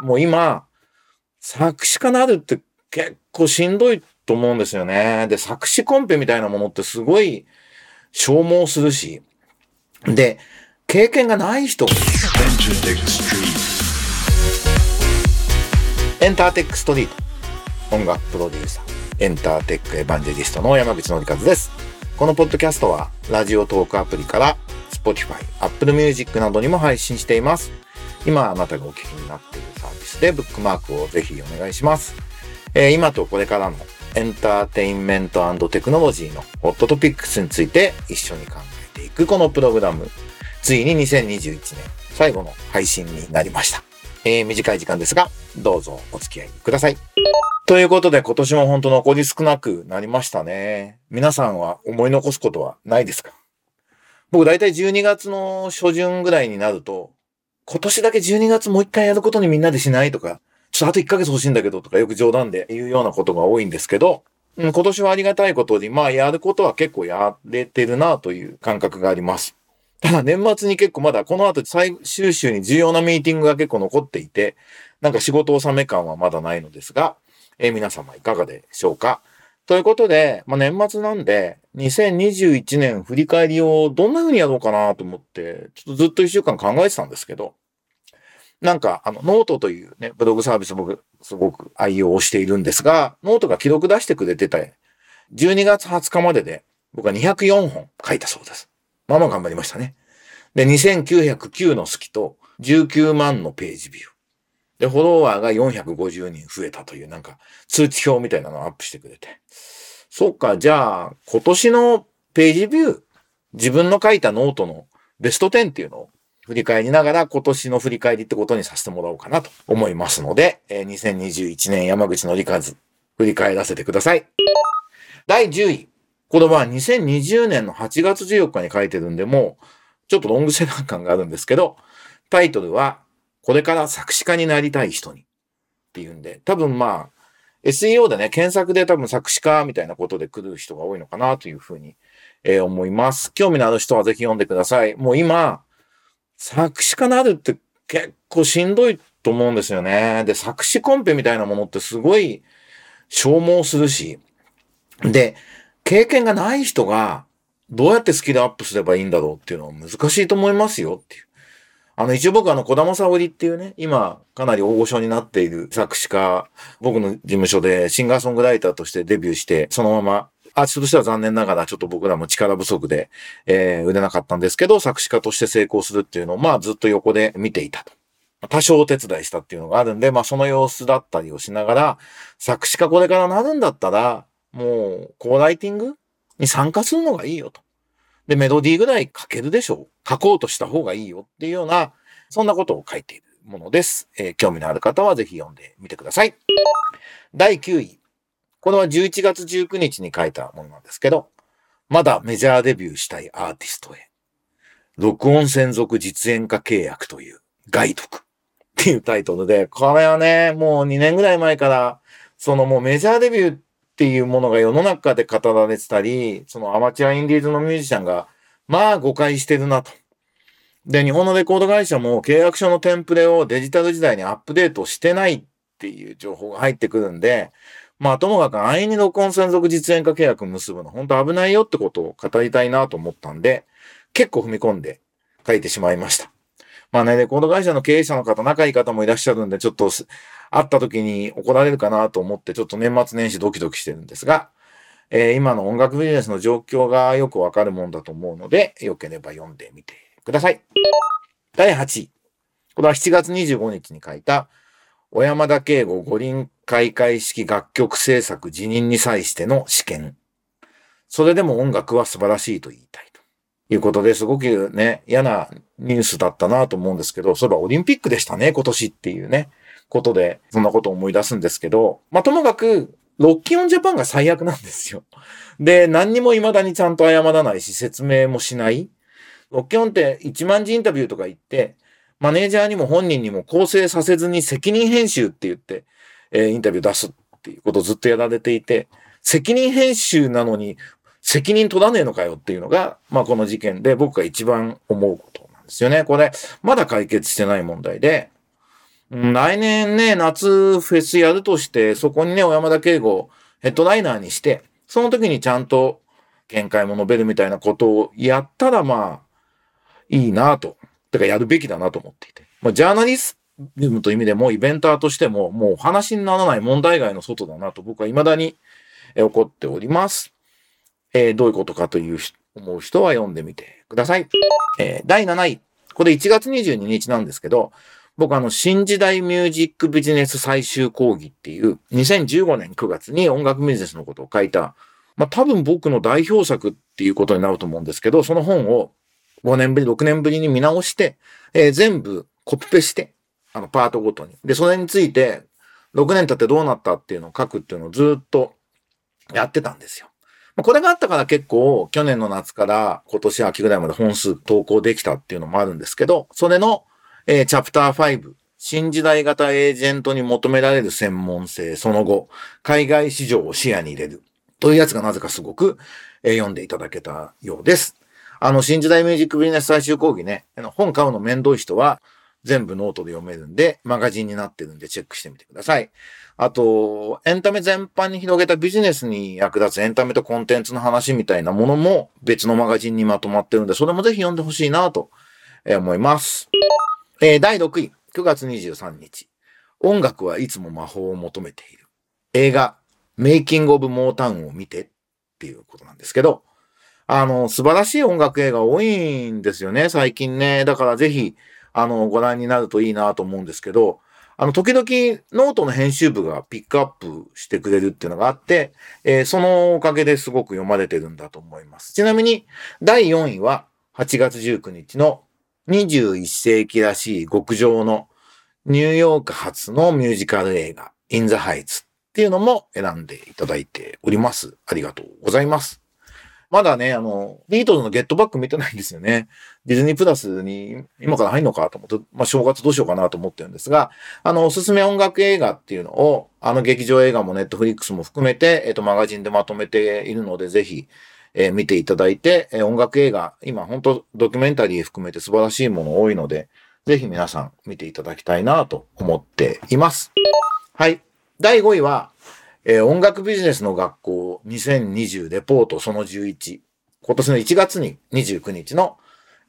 もう今、作詞家なるって結構しんどいと思うんですよね。で、作詞コンペみたいなものってすごい消耗するし。で、経験がない人。エンターテックストリート。音楽プロデューサー。エンターテックエヴァンジェリストの山口のりかずです。このポッドキャストは、ラジオトークアプリから、Spotify、Apple Music などにも配信しています。今あなたがお聞きになっているサービスでブックマークをぜひお願いします。えー、今とこれからのエンターテインメントテクノロジーのホットトピックスについて一緒に考えていくこのプログラム。ついに2021年最後の配信になりました。えー、短い時間ですが、どうぞお付き合いください。ということで今年も本当残り少なくなりましたね。皆さんは思い残すことはないですか？僕大体12月の初旬ぐらいになると、今年だけ12月もう一回やることにみんなでしないとか、ちょっとあと1ヶ月欲しいんだけどとかよく冗談で言うようなことが多いんですけど、うん、今年はありがたいことに、まあやることは結構やれてるなという感覚があります。ただ年末に結構まだこの後最終週に重要なミーティングが結構残っていて、なんか仕事納め感はまだないのですが、えー、皆様いかがでしょうかということで、まあ、年末なんで、2021年振り返りをどんな風にやろうかなと思って、ちょっとずっと一週間考えてたんですけど、なんか、あの、ノートというね、ブログサービス僕、すごく愛用しているんですが、ノートが記録出してくれてた、12月20日までで、僕は204本書いたそうです。まあまあ頑張りましたね。で、2909のスキと、19万のページビュー。で、フォロワーが450人増えたという、なんか、通知表みたいなのをアップしてくれて。そっか、じゃあ、今年のページビュー、自分の書いたノートのベスト10っていうのを振り返りながら今年の振り返りってことにさせてもらおうかなと思いますので、えー、2021年山口のりかず、振り返らせてください。第10位。これは2020年の8月14日に書いてるんで、もう、ちょっとロングセラー感があるんですけど、タイトルは、これから作詞家になりたい人にっていうんで、多分まあ、SEO でね、検索で多分作詞家みたいなことで来る人が多いのかなというふうに、えー、思います。興味のある人はぜひ読んでください。もう今、作詞家なるって結構しんどいと思うんですよね。で、作詞コンペみたいなものってすごい消耗するし、で、経験がない人がどうやってスキルアップすればいいんだろうっていうのは難しいと思いますよっていう。あの、一応僕あの、小玉沙織っていうね、今、かなり大御所になっている作詞家、僕の事務所でシンガーソングライターとしてデビューして、そのままアーティストとしては残念ながらちょっと僕らも力不足で、えー、売れなかったんですけど、作詞家として成功するっていうのを、まあずっと横で見ていたと。多少お手伝いしたっていうのがあるんで、まあその様子だったりをしながら、作詞家これからなるんだったら、もう、コーライティングに参加するのがいいよと。で、メロディーぐらい書けるでしょう。書こうとした方がいいよっていうような、そんなことを書いているものです。えー、興味のある方はぜひ読んでみてください。第9位。これは11月19日に書いたものなんですけど、まだメジャーデビューしたいアーティストへ、録音専属実演化契約というガイドクっていうタイトルで、これはね、もう2年ぐらい前から、そのもうメジャーデビューっていうものが世の中で語られてたり、そのアマチュアインディーズのミュージシャンが、まあ誤解してるなと。で、日本のレコード会社も契約書のテンプレをデジタル時代にアップデートしてないっていう情報が入ってくるんで、まあ、ともかく安易に録音専属実演化契約結ぶの、本当危ないよってことを語りたいなと思ったんで、結構踏み込んで書いてしまいました。まあね、レコード会社の経営者の方、仲いい方もいらっしゃるんで、ちょっと会った時に怒られるかなと思って、ちょっと年末年始ドキドキしてるんですが、えー、今の音楽ビジネスの状況がよくわかるもんだと思うので、よければ読んでみてください。第8位。これは7月25日に書いた、小山田圭吾五輪開会式楽曲制作辞任に際しての試験。それでも音楽は素晴らしいと言いたいということですごくね、嫌なニュースだったなと思うんですけど、そういえばオリンピックでしたね、今年っていうね、ことで、そんなことを思い出すんですけど、まあ、ともかく、ロッキーオンジャパンが最悪なんですよ。で、何にも未だにちゃんと謝らないし、説明もしない。ロッキオンって1万字インタビューとか言って、マネージャーにも本人にも構成させずに責任編集って言って、えー、インタビュー出すっていうことをずっとやられていて、責任編集なのに責任取らねえのかよっていうのが、まあこの事件で僕が一番思うことなんですよね。これ、まだ解決してない問題で、来年ね、夏フェスやるとして、そこにね、小山田圭吾ヘッドライナーにして、その時にちゃんと見解も述べるみたいなことをやったら、まあ、いいなと。てか、やるべきだなと思っていて。まあ、ジャーナリスムという意味でも、イベンターとしても、もう話にならない問題外の外だなと僕は未だに怒っております。えーどういうことかという思う人は読んでみてください。えー第7位。これ1月22日なんですけど、僕あの、新時代ミュージックビジネス最終講義っていう、2015年9月に音楽ビジネスのことを書いた、まあ多分僕の代表作っていうことになると思うんですけど、その本を5年ぶり、6年ぶりに見直して、えー全部コピペして、あの、パートごとに。で、それについて、6年経ってどうなったっていうのを書くっていうのをずっとやってたんですよ。これがあったから結構、去年の夏から今年秋ぐらいまで本数投稿できたっていうのもあるんですけど、それの、えーチャプター5、新時代型エージェントに求められる専門性、その後、海外市場を視野に入れる。というやつがなぜかすごく、えー読んでいただけたようです。あの、新時代ミュージックビジネス最終講義ね、本買うの面倒い人は、全部ノートで読めるんで、マガジンになってるんでチェックしてみてください。あと、エンタメ全般に広げたビジネスに役立つエンタメとコンテンツの話みたいなものも別のマガジンにまとまってるんで、それもぜひ読んでほしいなと思います。えー第6位、9月23日。音楽はいつも魔法を求めている。映画、メイキングオブモータウンを見てっていうことなんですけど、あの、素晴らしい音楽映画多いんですよね、最近ね。だからぜひ、あの、ご覧になるといいなと思うんですけど、あの、時々ノートの編集部がピックアップしてくれるっていうのがあって、えーそのおかげですごく読まれてるんだと思います。ちなみに、第4位は8月19日の21世紀らしい極上のニューヨーク発のミュージカル映画、インザハイツっていうのも選んでいただいております。ありがとうございます。まだね、あの、ビートルズのゲットバック見てないんですよね。ディズニープラスに今から入るのかと思って、まあ正月どうしようかなと思ってるんですが、あの、おすすめ音楽映画っていうのを、あの劇場映画もネットフリックスも含めて、えっと、マガジンでまとめているので、ぜひ、えー見ていただいて、えー音楽映画、今本当ドキュメンタリー含めて素晴らしいもの多いので、ぜひ皆さん見ていただきたいなと思っています。はい。第5位は、えー音楽ビジネスの学校2020レポートその11。今年の1月に29日の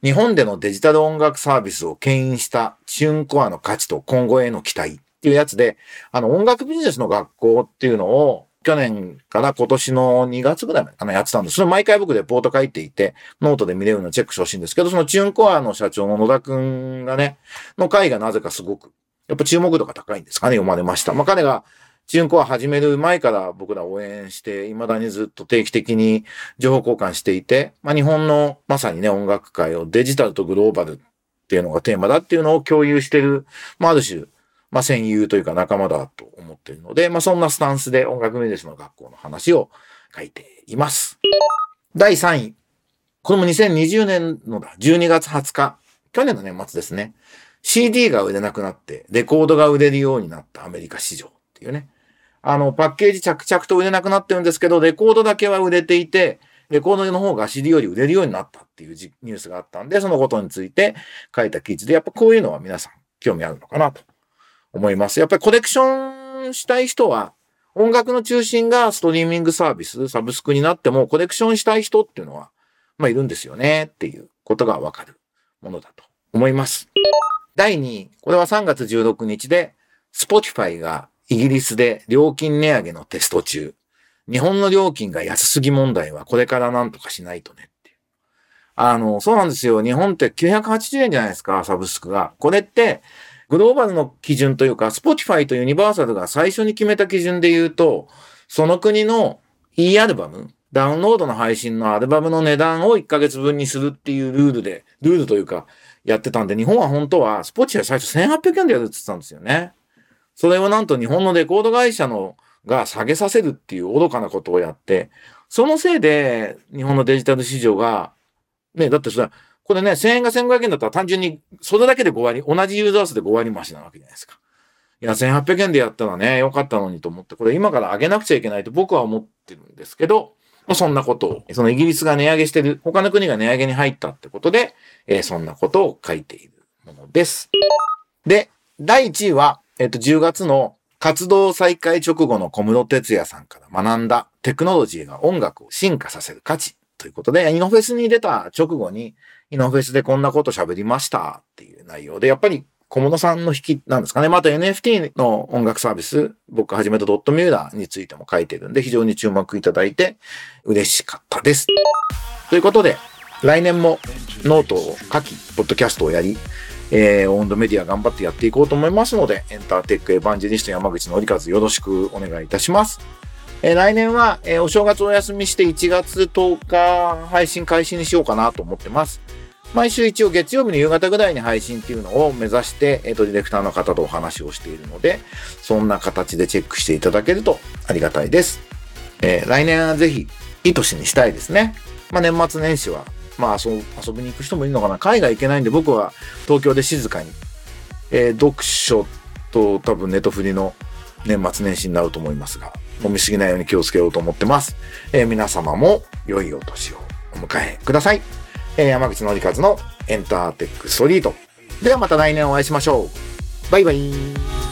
日本でのデジタル音楽サービスを牽引したチューンコアの価値と今後への期待っていうやつで、あの音楽ビジネスの学校っていうのを去年から今年の2月ぐらいまでかなやってたんです。それ毎回僕レポート書いていて、ノートで見れるのチェックしてほしいんですけど、その TuneCore の社長の野田くんがね、の回がなぜかすごく、やっぱ注目度が高いんですかね、読まれました。まあ彼が TuneCore 始める前から僕ら応援して、未だにずっと定期的に情報交換していて、まあ日本のまさにね、音楽界をデジタルとグローバルっていうのがテーマだっていうのを共有してる、まあある種、まあ戦友というか仲間だと思っているので、まあそんなスタンスで音楽ビジネスの学校の話を書いています。第3位。これも2020年のだ、12月20日。去年の年末ですね。CD が売れなくなって、レコードが売れるようになったアメリカ市場っていうね。あの、パッケージ着々と売れなくなってるんですけど、レコードだけは売れていて、レコードの方が CD より売れるようになったっていうニュースがあったんで、そのことについて書いた記事で、やっぱこういうのは皆さん興味あるのかなと思います。やっぱりコレクションしたい人は、音楽の中心がストリーミングサービス、サブスクになっても、コレクションしたい人っていうのは、まあいるんですよねっていうことがわかるものだと思います。第2位、これは3月16日で、Spotify がイギリスで料金値上げのテスト中。日本の料金が安すぎ問題はこれからなんとかしないとねっていう。あの、そうなんですよ。日本って980円じゃないですか、サブスクが。これって、グローバルの基準というか、Spotify とユニバーサルが最初に決めた基準で言うと、その国の e アルバム、ダウンロードの配信のアルバムの値段を1ヶ月分にするっていうルールで、ルールというか、やってたんで、日本は本当は、Spotify 最初1800円でやるって言ってたんですよね。それをなんと日本のレコード会社のが下げさせるっていう愚かなことをやって、そのせいで日本のデジタル市場が、ね、だってそれは、これね、1000円が1500円だったら単純にそれだけで5割、同じユーザー数で5割増しなわけじゃないですか。いや、1800円でやったらね、よかったのにと思って、これ今から上げなくちゃいけないと僕は思ってるんですけど、まあそんなことを、そのイギリスが値上げしてる、他の国が値上げに入ったってことで、えーそんなことを書いているものです。で、第1位は、えっと、10月の活動再開直後の小室哲也さんから学んだテクノロジーが音楽を進化させる価値ということで、イノフェスに出た直後に、イノフェスでこんなこと喋りましたっていう内容で、やっぱり小室さんの引きなんですかね。また NFT の音楽サービス、僕はじめたドットミューラーについても書いてるんで、非常に注目いただいて嬉しかったです。ということで、来年もノートを書き、ポッドキャストをやり、えー、オウンドメディア頑張ってやっていこうと思いますので、エンターテックエヴァンジェリスト山口のりかずよろしくお願いいたします。えー、来年は、えー、お正月お休みして1月10日配信開始にしようかなと思ってます。毎週一応月曜日の夕方ぐらいに配信っていうのを目指して、えっ、と、ディレクターの方とお話をしているので、そんな形でチェックしていただけるとありがたいです。えー、来年はぜひ、いい年にしたいですね。まあ、年末年始はまあ遊遊びに行く人もいるのかな。海外行けないんで僕は東京で静かに、えー、読書と多分ネットフリの年末年始になると思いますが、飲みすぎないように気をつけようと思ってます。えー、皆様も良いお年をお迎えください。えー、山口のりかずのエンターテックストリート。ではまた来年お会いしましょう。バイバイ。